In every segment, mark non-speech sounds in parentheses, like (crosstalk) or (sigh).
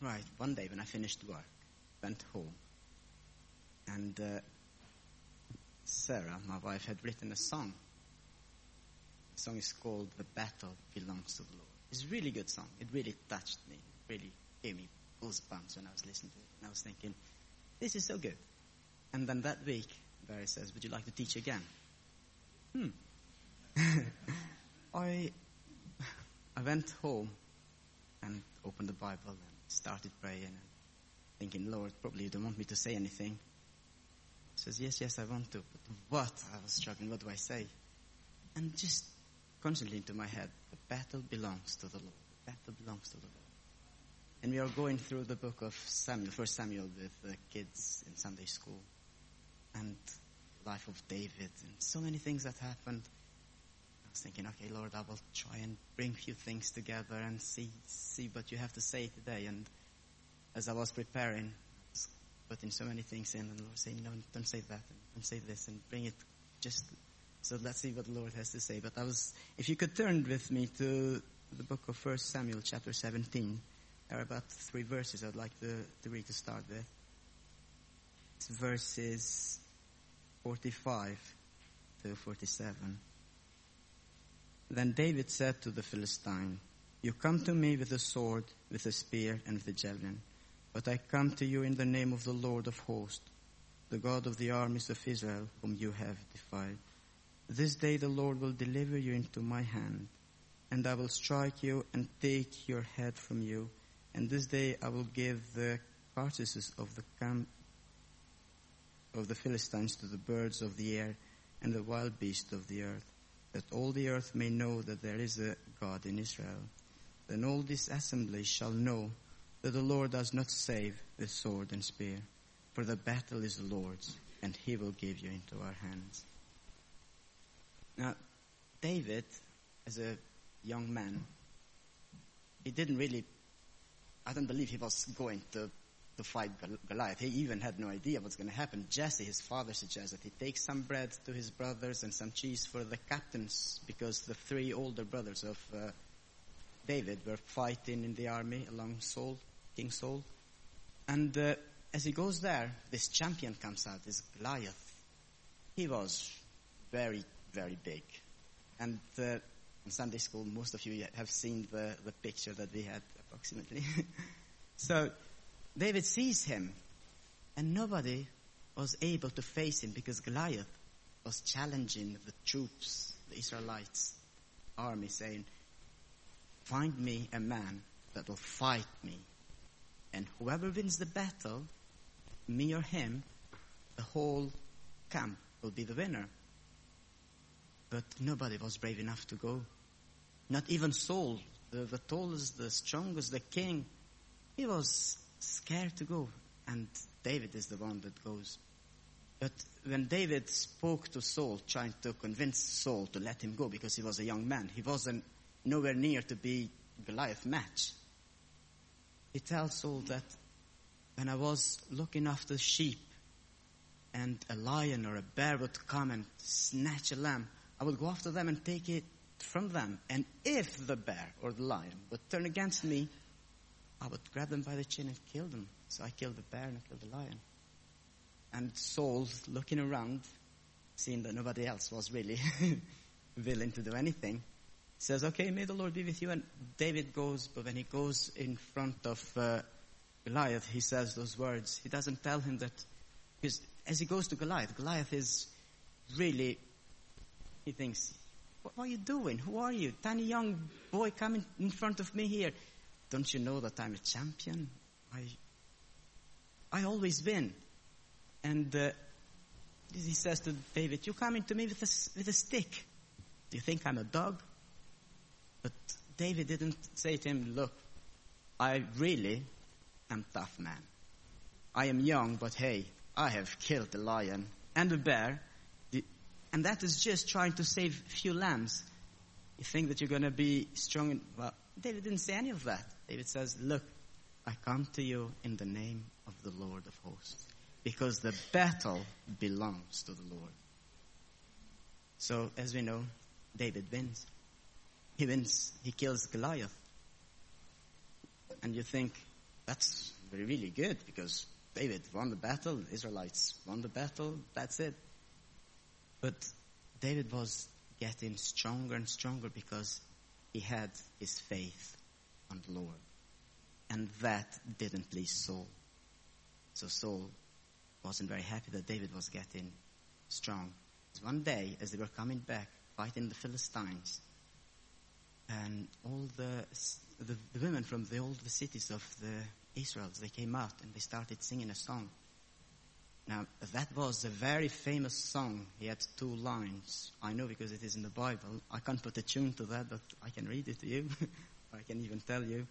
right, one day when I finished work, went home, and uh, Sarah, my wife, had written a song. The song is called The Battle Belongs to the Lord. It's a really good song. It really touched me. It really gave me goosebumps when I was listening to it. And I was thinking, this is so good. And then that week, Barry says, would you like to teach again? Hmm. (laughs) I, I went home and opened the Bible and started praying and thinking, Lord, probably you don't want me to say anything. He says, yes, yes, I want to. But what? I was struggling. What do I say? And just constantly into my head, the battle belongs to the Lord. The battle belongs to the Lord. And we are going through the book of Samuel, First Samuel, with the kids in Sunday school, and life of David, and so many things that happened. Was thinking, okay, Lord, I will try and bring a few things together and see see what you have to say today. And as I was preparing, putting so many things in, and the Lord saying, no, don't say that, and don't say this, and bring it just. So let's see what the Lord has to say. But I was, if you could turn with me to the book of First Samuel, chapter 17. There are about three verses I'd like to, to read to start with. It's verses 45 to 47. Then David said to the Philistine, You come to me with a sword, with a spear, and with a javelin, but I come to you in the name of the Lord of hosts, the God of the armies of Israel, whom you have defied. This day the Lord will deliver you into my hand, and I will strike you and take your head from you and this day I will give the carcasses of the camp of the Philistines to the birds of the air and the wild beasts of the earth, that all the earth may know that there is a God in Israel. Then all this assembly shall know that the Lord does not save with sword and spear, for the battle is the Lord's, and he will give you into our hands. Now, David, as a young man, he didn't really I don't believe he was going to, to fight Goliath. He even had no idea what's going to happen. Jesse, his father, suggests that he take some bread to his brothers and some cheese for the captains because the three older brothers of uh, David were fighting in the army along Saul, King Saul. And uh, as he goes there, this champion comes out, this Goliath. He was very, very big. And uh, in Sunday school, most of you have seen the, the picture that we had approximately. (laughs) so David sees him, and nobody was able to face him because Goliath was challenging the troops, the Israelites army, saying, Find me a man that will fight me. And whoever wins the battle, me or him, the whole camp will be the winner. But nobody was brave enough to go. Not even Saul, the, the tallest, the strongest, the king, he was scared to go. And David is the one that goes. But when David spoke to Saul, trying to convince Saul to let him go because he was a young man, he wasn't nowhere near to be Goliath match. He tells Saul that when I was looking after sheep and a lion or a bear would come and snatch a lamb, I would go after them and take it from them. And if the bear or the lion would turn against me, I would grab them by the chin and kill them. So I killed the bear and I killed the lion. And Saul, looking around, seeing that nobody else was really (laughs) willing to do anything, says, okay, may the Lord be with you. And David goes, but when he goes in front of uh, Goliath, he says those words. He doesn't tell him that, because as he goes to Goliath, Goliath is really, he thinks, what, what are you doing? Who are you? Tiny young boy coming in front of me here. Don't you know that I'm a champion? I, I always win. And uh, he says to David, you're coming to me with a, with a stick. Do you think I'm a dog? But David didn't say to him, look, I really am tough man. I am young, but hey, I have killed the lion and the bear and that is just trying to save a few lambs. You think that you're going to be strong. In, well, David didn't say any of that. David says, look, I come to you in the name of the Lord of hosts. Because the battle belongs to the Lord. So, as we know, David wins. He wins. He kills Goliath. And you think, that's really good because David won the battle, Israelites won the battle, that's it. But David was getting stronger and stronger because he had his faith on the Lord. And that didn't please Saul. So Saul wasn't very happy that David was getting strong. One day, as they were coming back, fighting the Philistines, and all the, the, the women from the old the cities of the Israels, they came out and they started singing a song. Now, that was a very famous song. He had two lines. I know because it is in the Bible. I can't put a tune to that, but I can read it to you. (laughs) I can even tell you.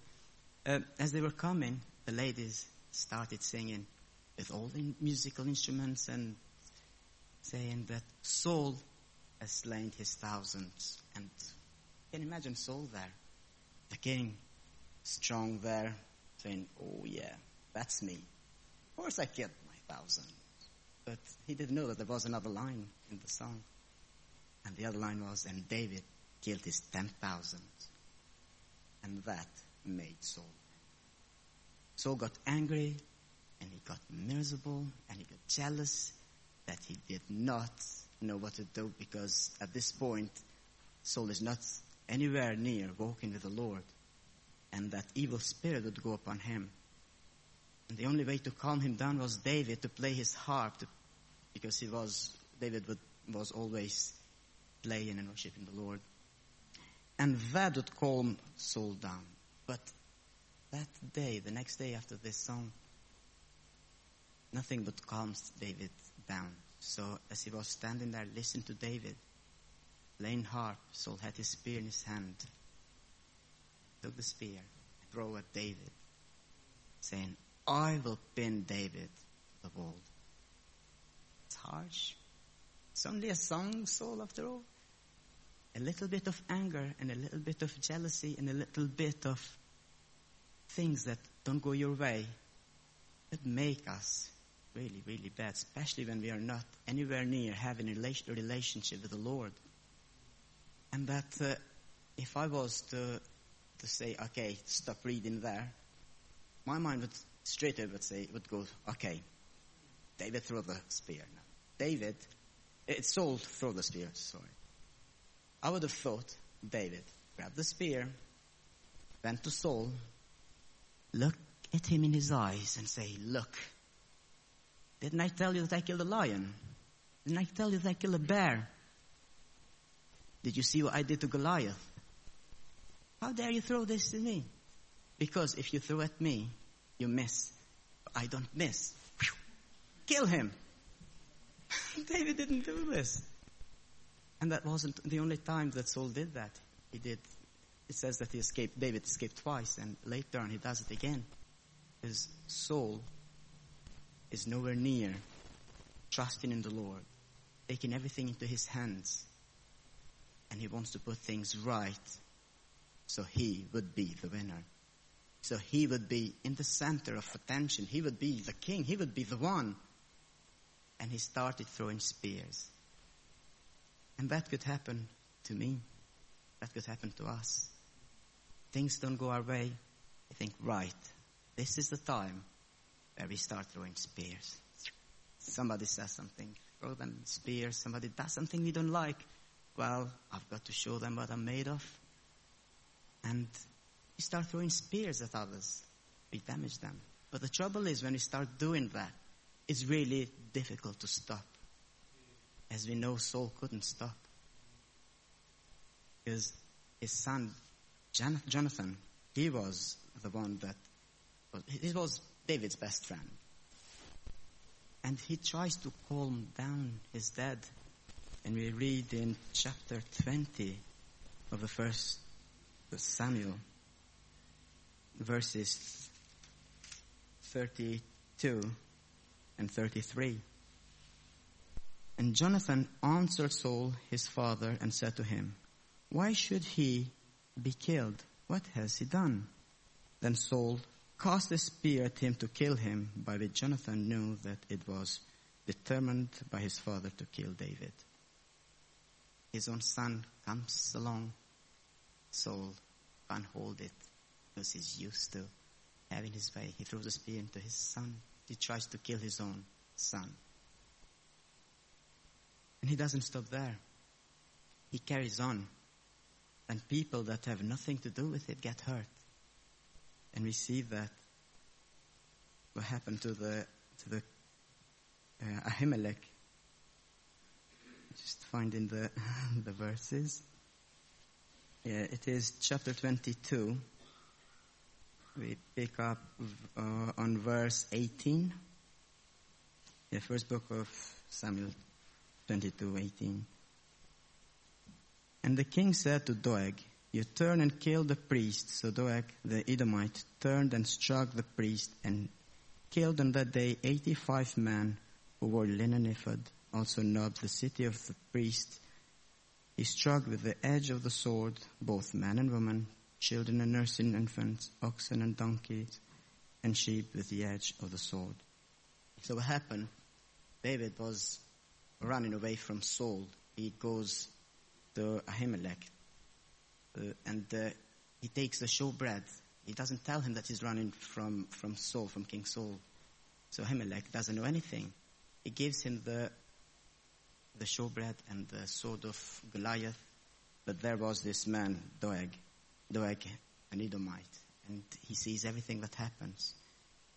Uh, as they were coming, the ladies started singing with all the musical instruments and saying that Saul has slain his thousands. And can imagine Saul there? The king, strong there, saying, Oh yeah, that's me. Of course I killed my thousand. But he didn't know that there was another line in the song. And the other line was, and David killed his ten thousand. And that made Saul. Saul got angry and he got miserable and he got jealous that he did not know what to do because at this point Saul is not anywhere near walking with the Lord and that evil spirit would go upon him. And the only way to calm him down was David to play his harp to, because he was, David would, was always playing and worshiping the Lord. And that would calm Saul down. But that day, the next day after this song, nothing but calms David down. So as he was standing there listening to David, playing harp, Saul had his spear in his hand, took the spear, throw at David, saying, I will pin David the wall. It's harsh. It's only a song, Saul, after all. A little bit of anger and a little bit of jealousy and a little bit of things that don't go your way that make us really, really bad, especially when we are not anywhere near having a relationship with the Lord. And that uh, if I was to, to say, okay, stop reading there, my mind would straight away would say, would go, okay, David throw the spear. David, it's Saul throw the spear, sorry. I would have thought David grabbed the spear, went to Saul, look at him in his eyes and say, look, didn't I tell you that I killed a lion? Didn't I tell you that I killed a bear? Did you see what I did to Goliath? How dare you throw this at me? Because if you throw at me, you miss. I don't miss. Kill him. (laughs) David didn't do this. And that wasn't the only time that Saul did that. He did, it says that he escaped, David escaped twice, and later on he does it again. Because Saul is nowhere near trusting in the Lord, taking everything into his hands, and he wants to put things right so he would be the winner. So he would be in the center of attention. He would be the king. He would be the one. And he started throwing spears. And that could happen to me. That could happen to us. Things don't go our way. We think, right, this is the time where we start throwing spears. Somebody says something, throw them spears. Somebody does something we don't like. Well, I've got to show them what I'm made of. And we start throwing spears at others. We damage them. But the trouble is when we start doing that, it's really difficult to stop. As we know, Saul couldn't stop. Because his son, Jonathan, he was the one that, he was David's best friend. And he tries to calm down his dad. And we read in chapter 20 of the first Samuel, verses 32 and 33. And Jonathan answered Saul, his father, and said to him, Why should he be killed? What has he done? Then Saul cast a spear at him to kill him, by which Jonathan knew that it was determined by his father to kill David. His own son comes along. Saul can't hold it because he's used to having his way. He throws a spear into his son. He tries to kill his own son. And he doesn't stop there. He carries on. And people that have nothing to do with it get hurt. And we see that what happened to the to the uh, Ahimelech. Just finding the (laughs) the verses. Yeah, it is chapter 22. We pick up uh, on verse 18. The first book of Samuel 22, 18. And the king said to Doeg, You turn and kill the priest. So Doeg the Edomite turned and struck the priest and killed on that day 85 men who wore linen ephod, also Nob, the city of the priest. He struck with the edge of the sword both man and woman, children and nursing infants, oxen and donkeys, and sheep with the edge of the sword. So what happened? David was running away from Saul. He goes to Ahimelech, uh, and uh, he takes the showbread. He doesn't tell him that he's running from, from Saul, from King Saul. So Ahimelech doesn't know anything. He gives him the the showbread and the sword of Goliath. But there was this man, Doeg, Doeg, an Edomite, and he sees everything that happens.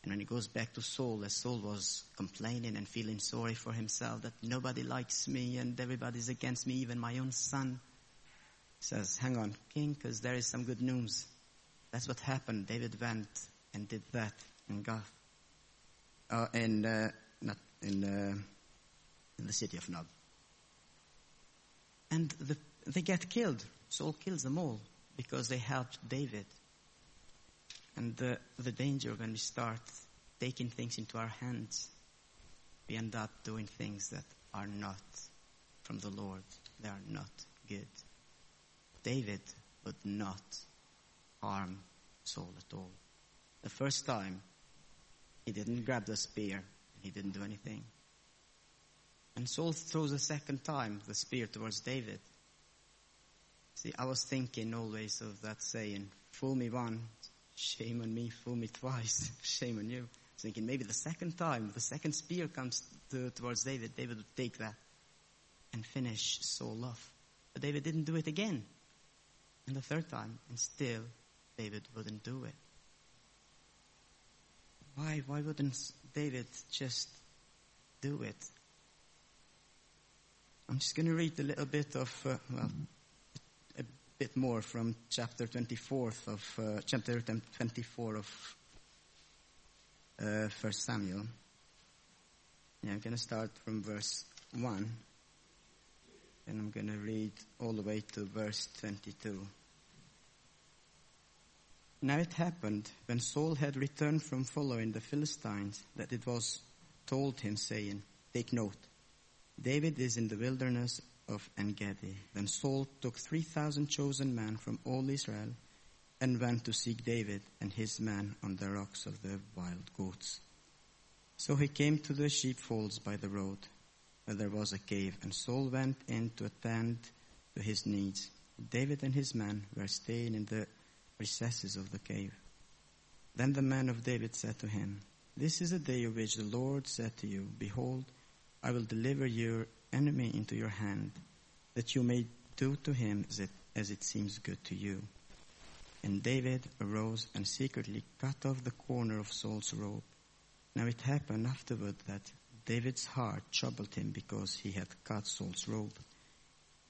And when he goes back to Saul, as Saul was complaining and feeling sorry for himself that nobody likes me and everybody's against me, even my own son, he says, hang on, king, because there is some good news. That's what happened. David went and did that in Gath, uh, in, uh, not in, uh, in the city of Nob. And the, they get killed. Saul kills them all because they helped David. And the, the danger when we start taking things into our hands, we end up doing things that are not from the Lord. They are not good. David would not harm Saul at all. The first time, he didn't grab the spear. He didn't do anything. And Saul throws a second time the spear towards David. See, I was thinking always of that saying, fool me once, shame on me, fool me twice, (laughs) shame on you. Thinking maybe the second time, the second spear comes to, towards David, David would take that and finish Saul off. But David didn't do it again. And the third time, and still David wouldn't do it. Why, why wouldn't David just do it? I'm just going to read a little bit of, uh, well, bit more from chapter 24 of, uh, chapter 24 of uh, First Samuel. Yeah, I'm going to start from verse 1, and I'm going to read all the way to verse 22. Now it happened when Saul had returned from following the Philistines that it was told him saying, Take note, David is in the wilderness of Engedi. Then Saul took 3,000 chosen men from all Israel and went to seek David and his men on the rocks of the wild goats. So he came to the sheepfolds by the road, where there was a cave, and Saul went in to attend to his needs. David and his men were staying in the recesses of the cave. Then the men of David said to him, This is the day of which the Lord said to you, Behold, I will deliver your enemy into your hand, that you may do to him as it, as it seems good to you. And David arose and secretly cut off the corner of Saul's robe. Now it happened afterward that David's heart troubled him because he had cut Saul's robe.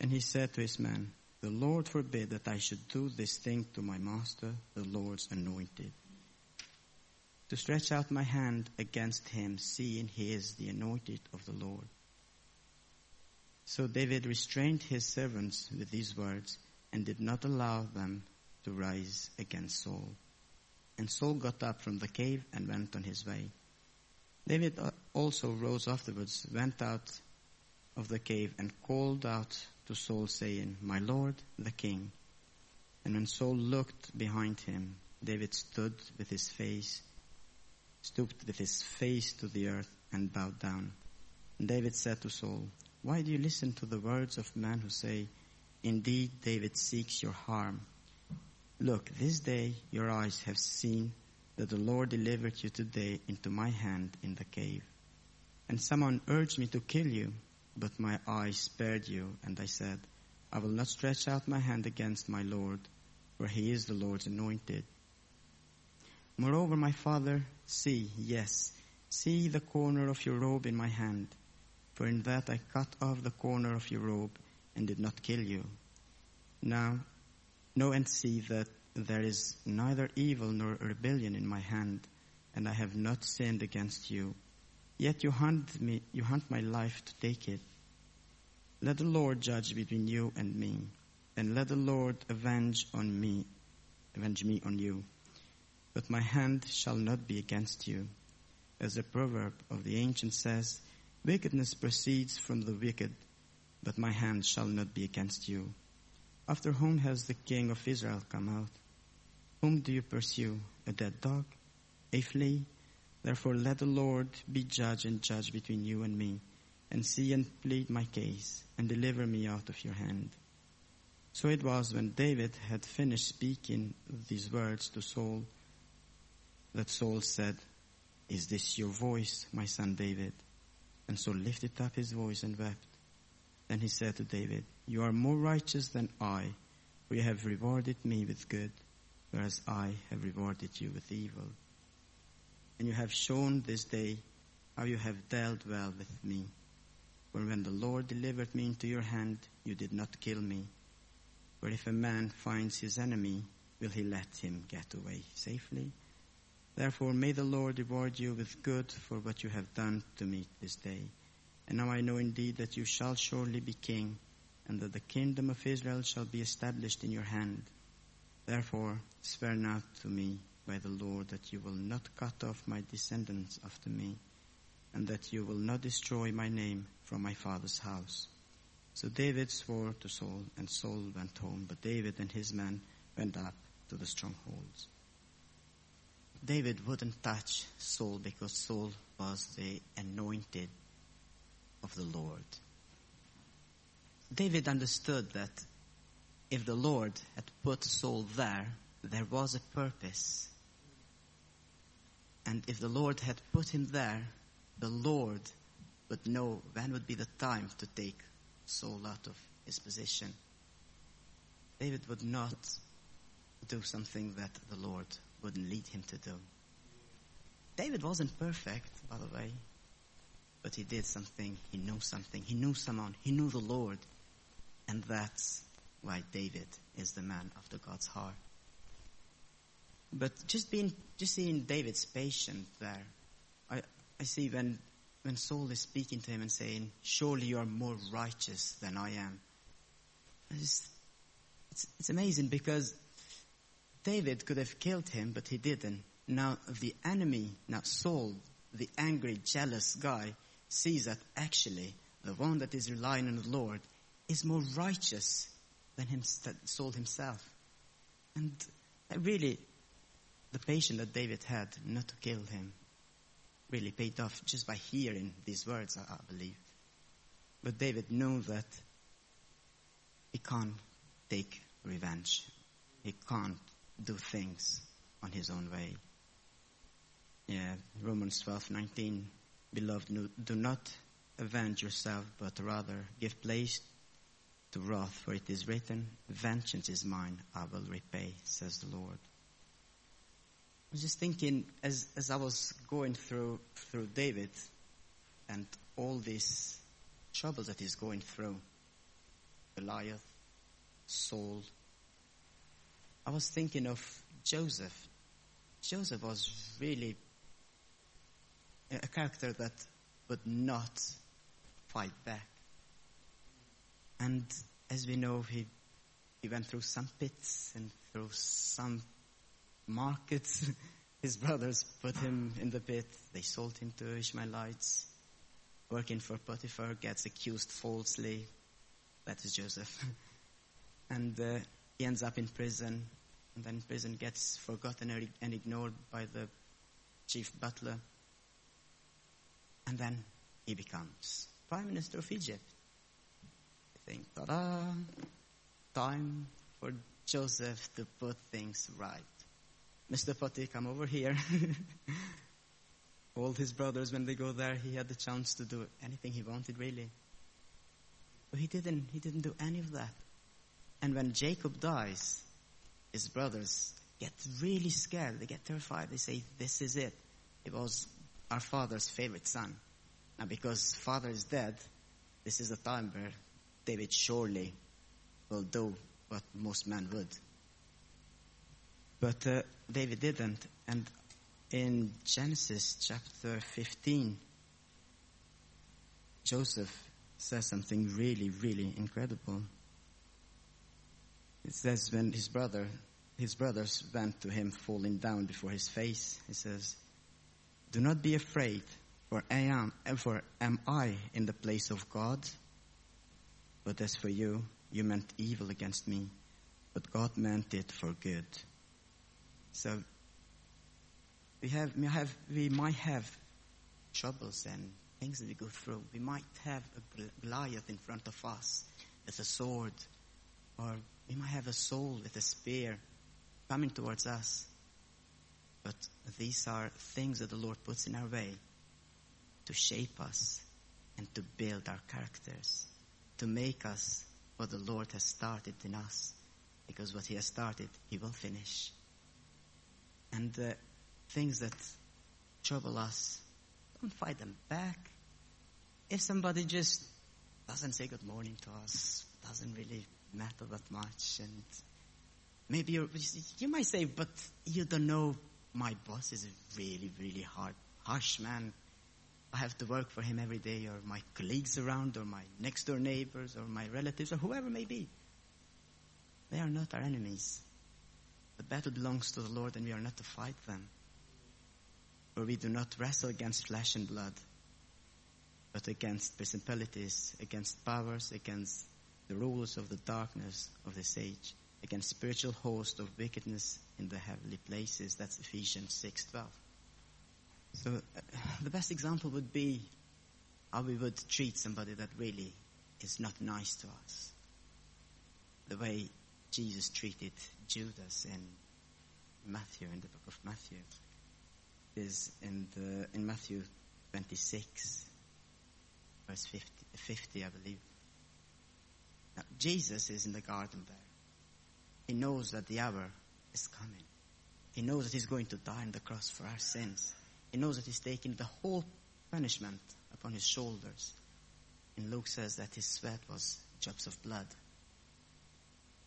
And he said to his men, The Lord forbid that I should do this thing to my master, the Lord's anointed. To stretch out my hand against him, seeing he is the anointed of the Lord. So David restrained his servants with these words and did not allow them to rise against Saul. And Saul got up from the cave and went on his way. David also rose afterwards, went out of the cave and called out to Saul saying, My Lord, the king. And when Saul looked behind him, David stood with his face, stooped with his face to the earth and bowed down. And David said to Saul, Why do you listen to the words of men who say, Indeed, David seeks your harm? Look, this day your eyes have seen that the Lord delivered you today into my hand in the cave. And someone urged me to kill you, but my eye spared you, and I said, I will not stretch out my hand against my Lord, for he is the Lord's anointed. Moreover, my father, see, yes, see the corner of your robe in my hand, for in that I cut off the corner of your robe and did not kill you. Now, know and see that there is neither evil nor rebellion in my hand, and I have not sinned against you. Yet you hunt me, you hunt my life to take it. Let the Lord judge between you and me, and let the Lord avenge on me, avenge me on you. But my hand shall not be against you. As the proverb of the ancient says, wickedness proceeds from the wicked, but my hand shall not be against you. After whom has the king of Israel come out? Whom do you pursue? A dead dog? A flea? Therefore let the Lord be judge and judge between you and me, and see and plead my case, and deliver me out of your hand. So it was when David had finished speaking these words to Saul, that Saul said, Is this your voice, my son David? And Saul lifted up his voice and wept. Then he said to David, You are more righteous than I, for you have rewarded me with good whereas I have rewarded you with evil. And you have shown this day how you have dealt well with me. For when the Lord delivered me into your hand, you did not kill me. For if a man finds his enemy, will he let him get away safely? Therefore may the Lord reward you with good for what you have done to me this day. And now I know indeed that you shall surely be king, and that the kingdom of Israel shall be established in your hand. Therefore, swear now to me by the Lord that you will not cut off my descendants after me, and that you will not destroy my name from my father's house. So David swore to Saul, and Saul went home, but David and his men went up to the strongholds. David wouldn't touch Saul because Saul was the anointed of the Lord. David understood that if the Lord had put Saul there, there was a purpose. And if the Lord had put him there, the Lord would know when would be the time to take Saul out of his position. David would not do something that the Lord wouldn't lead him to do. David wasn't perfect, by the way, but he did something, he knew something, he knew someone, he knew the Lord, and that's why David is the man after God's heart. But just being, just seeing David's patience there, I, I see when, when Saul is speaking to him and saying, surely you are more righteous than I am. It's, it's, it's amazing because David could have killed him, but he didn't. Now the enemy, now Saul, the angry, jealous guy, sees that actually the one that is relying on the Lord is more righteous than him, Saul himself. And really, the patience that David had not to kill him really paid off just by hearing these words, I, I believe. But David knew that he can't take revenge. He can't do things on his own way. Yeah, Romans 12:19, beloved, do not avenge yourself, but rather give place to wrath, for it is written, Vengeance is mine, I will repay, says the Lord. I was just thinking as, as I was going through, through David and all these troubles that he's going through, Goliath, Saul, I was thinking of Joseph. Joseph was really a character that would not fight back. And as we know, he, he went through some pits and through some markets. (laughs) His brothers put him in the pit. They sold him to Ishmaelites. Working for Potiphar, gets accused falsely. That is Joseph. (laughs) and uh, he ends up in prison. And then prison gets forgotten and ignored by the chief butler. And then he becomes prime minister of Egypt I think, ta-da, time for Joseph to put things right. Mr. Patti, come over here. (laughs) All his brothers, when they go there, he had the chance to do anything he wanted, really. But he didn't, he didn't do any of that. And when Jacob dies, his brothers get really scared. They get terrified. They say, this is it. It was our father's favorite son. Now because father is dead, this is the time where David surely will do what most men would. But uh, David didn't. And in Genesis chapter 15, Joseph says something really, really incredible. It says when his brother, his brothers went to him falling down before his face, he says, do not be afraid, for I am, for am I in the place of God? But as for you, you meant evil against me, but God meant it for good. So we have, we have, we might have troubles and things that we go through. We might have a Goliath in front of us with a sword, or we might have a Saul with a spear coming towards us. But these are things that the Lord puts in our way to shape us and to build our characters, to make us what the Lord has started in us. Because what He has started, He will finish. And the things that trouble us, don't fight them back. If somebody just doesn't say good morning to us, doesn't really matter that much, and maybe you you might say, but you don't know my boss is a really, really hard, harsh man. I have to work for him every day, or my colleagues around, or my next door neighbors, or my relatives, or whoever may be. They are not our enemies. The battle belongs to the Lord, and we are not to fight them. For we do not wrestle against flesh and blood, but against principalities, against powers, against the rulers of the darkness of this age against spiritual host of wickedness in the heavenly places. That's Ephesians 6:12. So uh, the best example would be how we would treat somebody that really is not nice to us. The way Jesus treated Judas in Matthew, in the book of Matthew, is in the in Matthew 26, verse 50, 50 I believe. Jesus is in the garden there. He knows that the hour is coming. He knows that he's going to die on the cross for our sins. He knows that he's taking the whole punishment upon his shoulders. And Luke says that his sweat was drops of blood.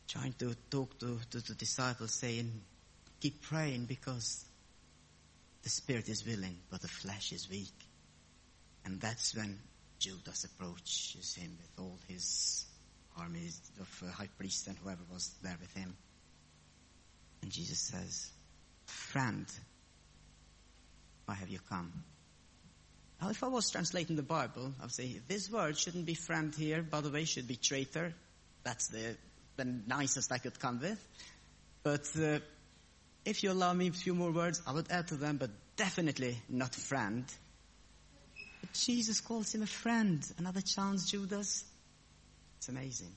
Trying to talk to, to the disciples saying, keep praying because the spirit is willing, but the flesh is weak. And that's when Judas approaches him with all his armies of uh, high priests and whoever was there with him. And Jesus says, friend, why have you come? Now, if I was translating the Bible, I would say this word shouldn't be friend here. By the way, should be traitor. That's the, the nicest I could come with. But uh, if you allow me a few more words, I would add to them, but definitely not friend. But Jesus calls him a friend. Another chance, Judas. It's amazing.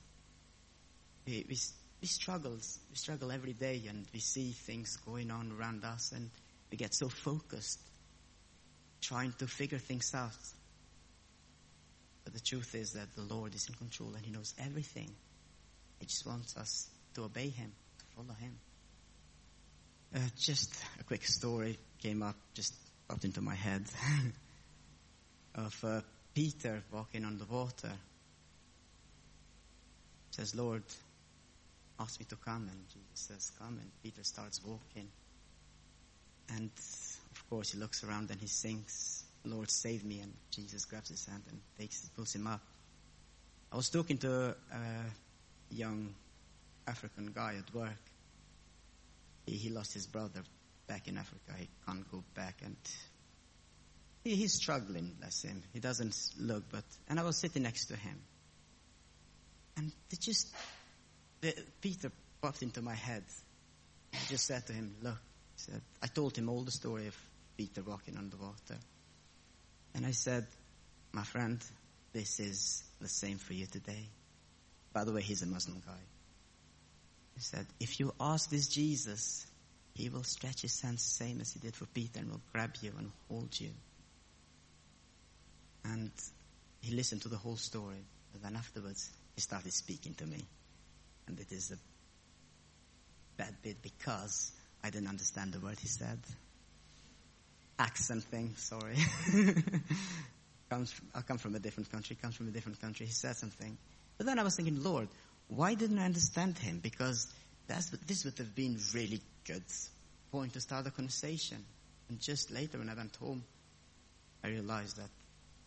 We, we, we struggle, we struggle every day and we see things going on around us and we get so focused trying to figure things out. But the truth is that the Lord is in control and He knows everything. He just wants us to obey Him, to follow Him. Uh, just a quick story came up, just popped into my head (laughs) of uh, Peter walking on the water says, Lord, ask me to come. And Jesus says, come. And Peter starts walking. And of course, he looks around and he sings, Lord, save me. And Jesus grabs his hand and takes, pulls him up. I was talking to a young African guy at work. He, he lost his brother back in Africa. He can't go back and he, he's struggling, bless him. He doesn't look, but, and I was sitting next to him. And it just, Peter popped into my head. I just said to him, look, said, I told him all the story of Peter walking on the water. And I said, my friend, this is the same for you today. By the way, he's a Muslim guy. He said, if you ask this Jesus, He will stretch his hands the same as he did for Peter and will grab you and hold you. And he listened to the whole story. And then afterwards, he started speaking to me. And it is a bad bit because I didn't understand the word he said. Accent thing, sorry. (laughs) comes from, I come from a different country, comes from a different country. He said something. But then I was thinking, Lord, why didn't I understand him? Because that's, this would have been really good point to start a conversation. And just later when I went home, I realized that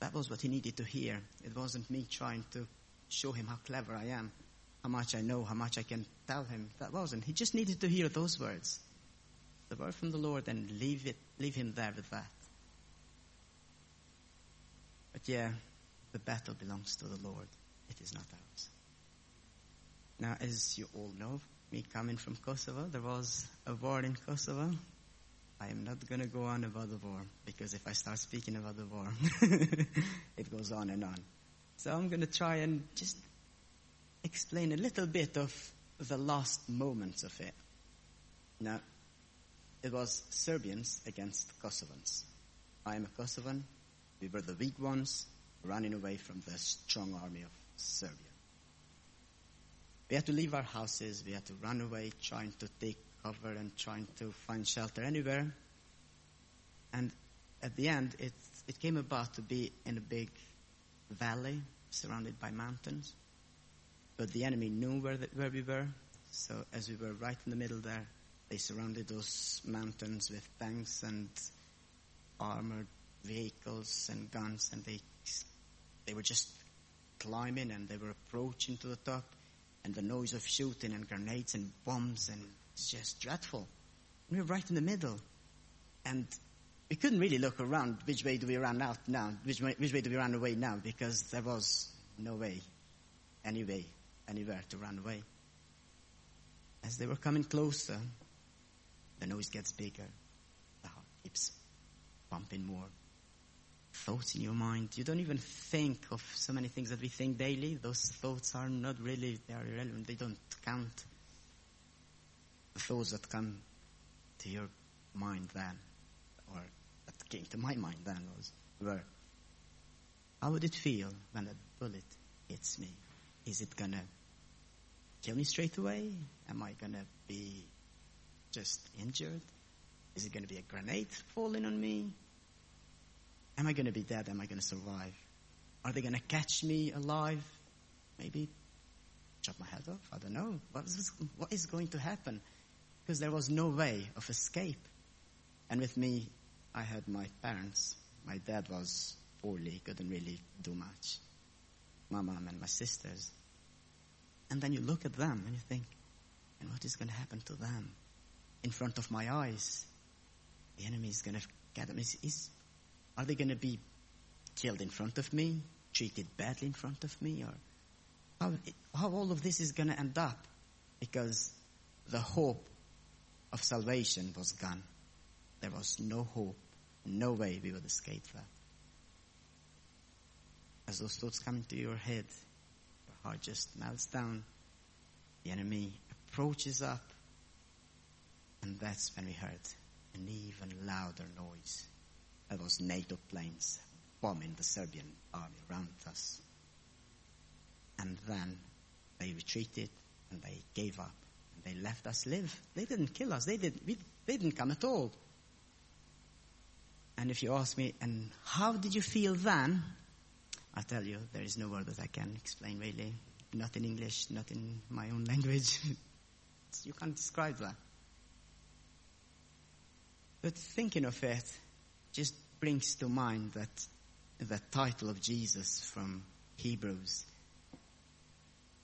that was what he needed to hear. It wasn't me trying to show him how clever I am, how much I know, how much I can tell him. That wasn't. He just needed to hear those words. The word from the Lord and leave it, leave him there with that. But yeah, the battle belongs to the Lord. It is not ours. Now, as you all know, me coming from Kosovo, there was a war in Kosovo. I am not going to go on about the war because if I start speaking about the war, (laughs) it goes on and on. So I'm going to try and just explain a little bit of the last moments of it. Now, it was Serbians against Kosovans. I am a Kosovan. We were the weak ones running away from the strong army of Serbia. We had to leave our houses. We had to run away, trying to take cover and trying to find shelter anywhere. And at the end, it, it came about to be in a big valley surrounded by mountains. But the enemy knew where, the, where we were. So as we were right in the middle there, they surrounded those mountains with tanks and armored vehicles and guns, and they they were just climbing and they were approaching to the top, and the noise of shooting and grenades and bombs, and it's just dreadful. We were right in the middle, and we couldn't really look around. Which way do we run out now? Which way, which way do we run away now? Because there was no way, any way, anywhere to run away. As they were coming closer, the noise gets bigger. The heart keeps pumping more thoughts in your mind. You don't even think of so many things that we think daily. Those thoughts are not really, they are irrelevant. They don't count. The thoughts that come to your mind then, or came to my mind then was, were, how would it feel when a bullet hits me? Is it gonna kill me straight away? Am I gonna be just injured? Is it gonna be a grenade falling on me? Am I to be dead? Am I to survive? Are they to catch me alive? Maybe chop my head off? I don't know. What is, what is going to happen? Because there was no way of escape. And with me, I had my parents. My dad was poorly, couldn't really do much. My mom and my sisters. And then you look at them and you think, and what is going to happen to them? In front of my eyes, the enemy is going to get them. Is, is, are they going to be killed in front of me, treated badly in front of me, or how, how all of this is going to end up? Because the hope of salvation was gone. There was no hope, no way we would escape that. As those thoughts come into your head, your heart just melts down. The enemy approaches up, and that's when we heard an even louder noise. It was NATO planes bombing the Serbian army around us. And then they retreated and they gave up and they left us live. They didn't kill us. They didn't, we, they didn't come at all. And if you ask me, and how did you feel then? I tell you, there is no word that I can explain really. Not in English, not in my own (laughs) language. you can't describe that. But thinking of it, just brings to mind that the title of Jesus from Hebrews,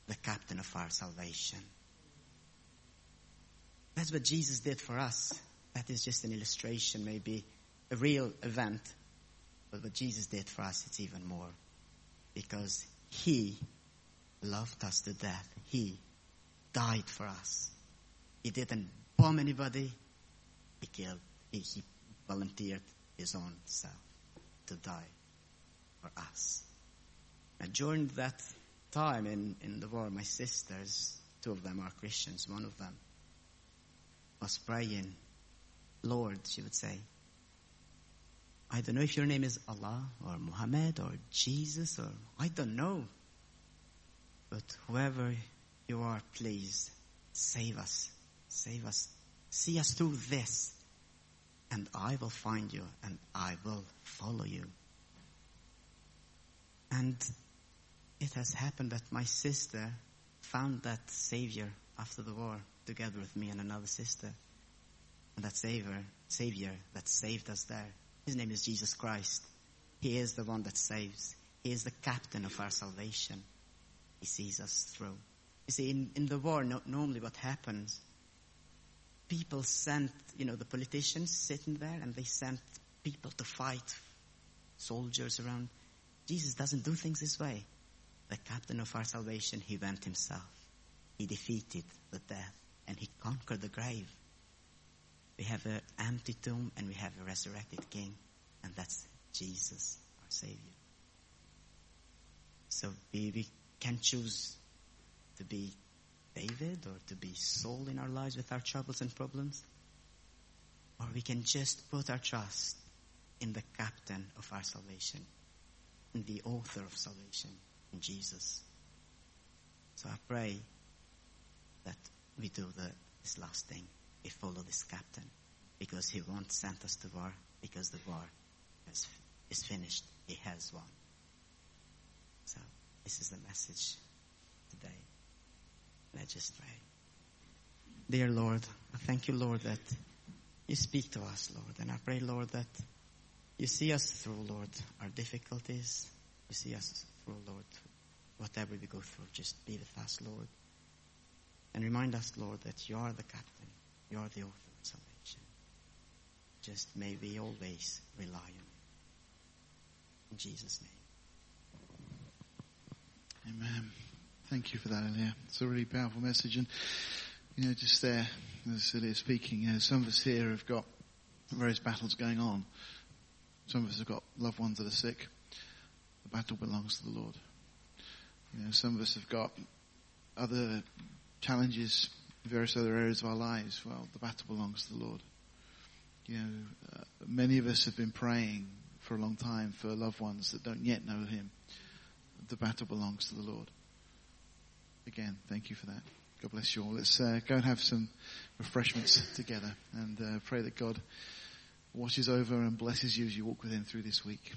the captain of our salvation. That's what Jesus did for us. That is just an illustration, maybe a real event. But what Jesus did for us, it's even more. Because He loved us to death. He died for us. He didn't bomb anybody. He killed. He, he volunteered his own self to die for us. And during that time in, in the war, my sisters, two of them are Christians, one of them was praying Lord, she would say. I don't know if your name is Allah or Muhammad or Jesus or I don't know. But whoever you are, please save us. Save us. See us through this. And I will find you and I will follow you. And it has happened that my sister found that Savior after the war together with me and another sister. And that Savior, Savior that saved us there. His name is Jesus Christ. He is the one that saves. He is the captain of our salvation. He sees us through. You see, in, in the war, no, normally what happens, people sent, you know, the politicians sitting there and they sent people to fight, soldiers around. Jesus doesn't do things this way. The captain of our salvation, he went himself. He defeated the death and he conquered the grave. We have an empty tomb and we have a resurrected king and that's Jesus, our savior. So we, we can choose to be David or to be Saul in our lives with our troubles and problems. Or we can just put our trust in the captain of our salvation, in the author of salvation, in Jesus. So I pray that we do the, this last thing. We follow this captain because he won't send us to war because the war is, is finished. He has won. So this is the message today. Let's just pray. Dear Lord, I thank you, Lord, that you speak to us, Lord. And I pray, Lord, that you see us through, Lord, our difficulties. You see us through, Lord, whatever we go through. Just be with us, Lord. And remind us, Lord, that you are the captain. You are the author of salvation. Just may we always rely on you. In Jesus' name. Amen. Thank you for that, Elia. It's a really powerful message. And, you know, just there, as Elia speaking, you know, some of us here have got various battles going on. Some of us have got loved ones that are sick. The battle belongs to the Lord. You know, some of us have got other challenges various other areas of our lives. Well, the battle belongs to the Lord. You know, uh, many of us have been praying for a long time for loved ones that don't yet know Him. The battle belongs to the Lord. Again, thank you for that. God bless you all. Let's uh, go and have some refreshments together and uh, pray that God watches over and blesses you as you walk with Him through this week.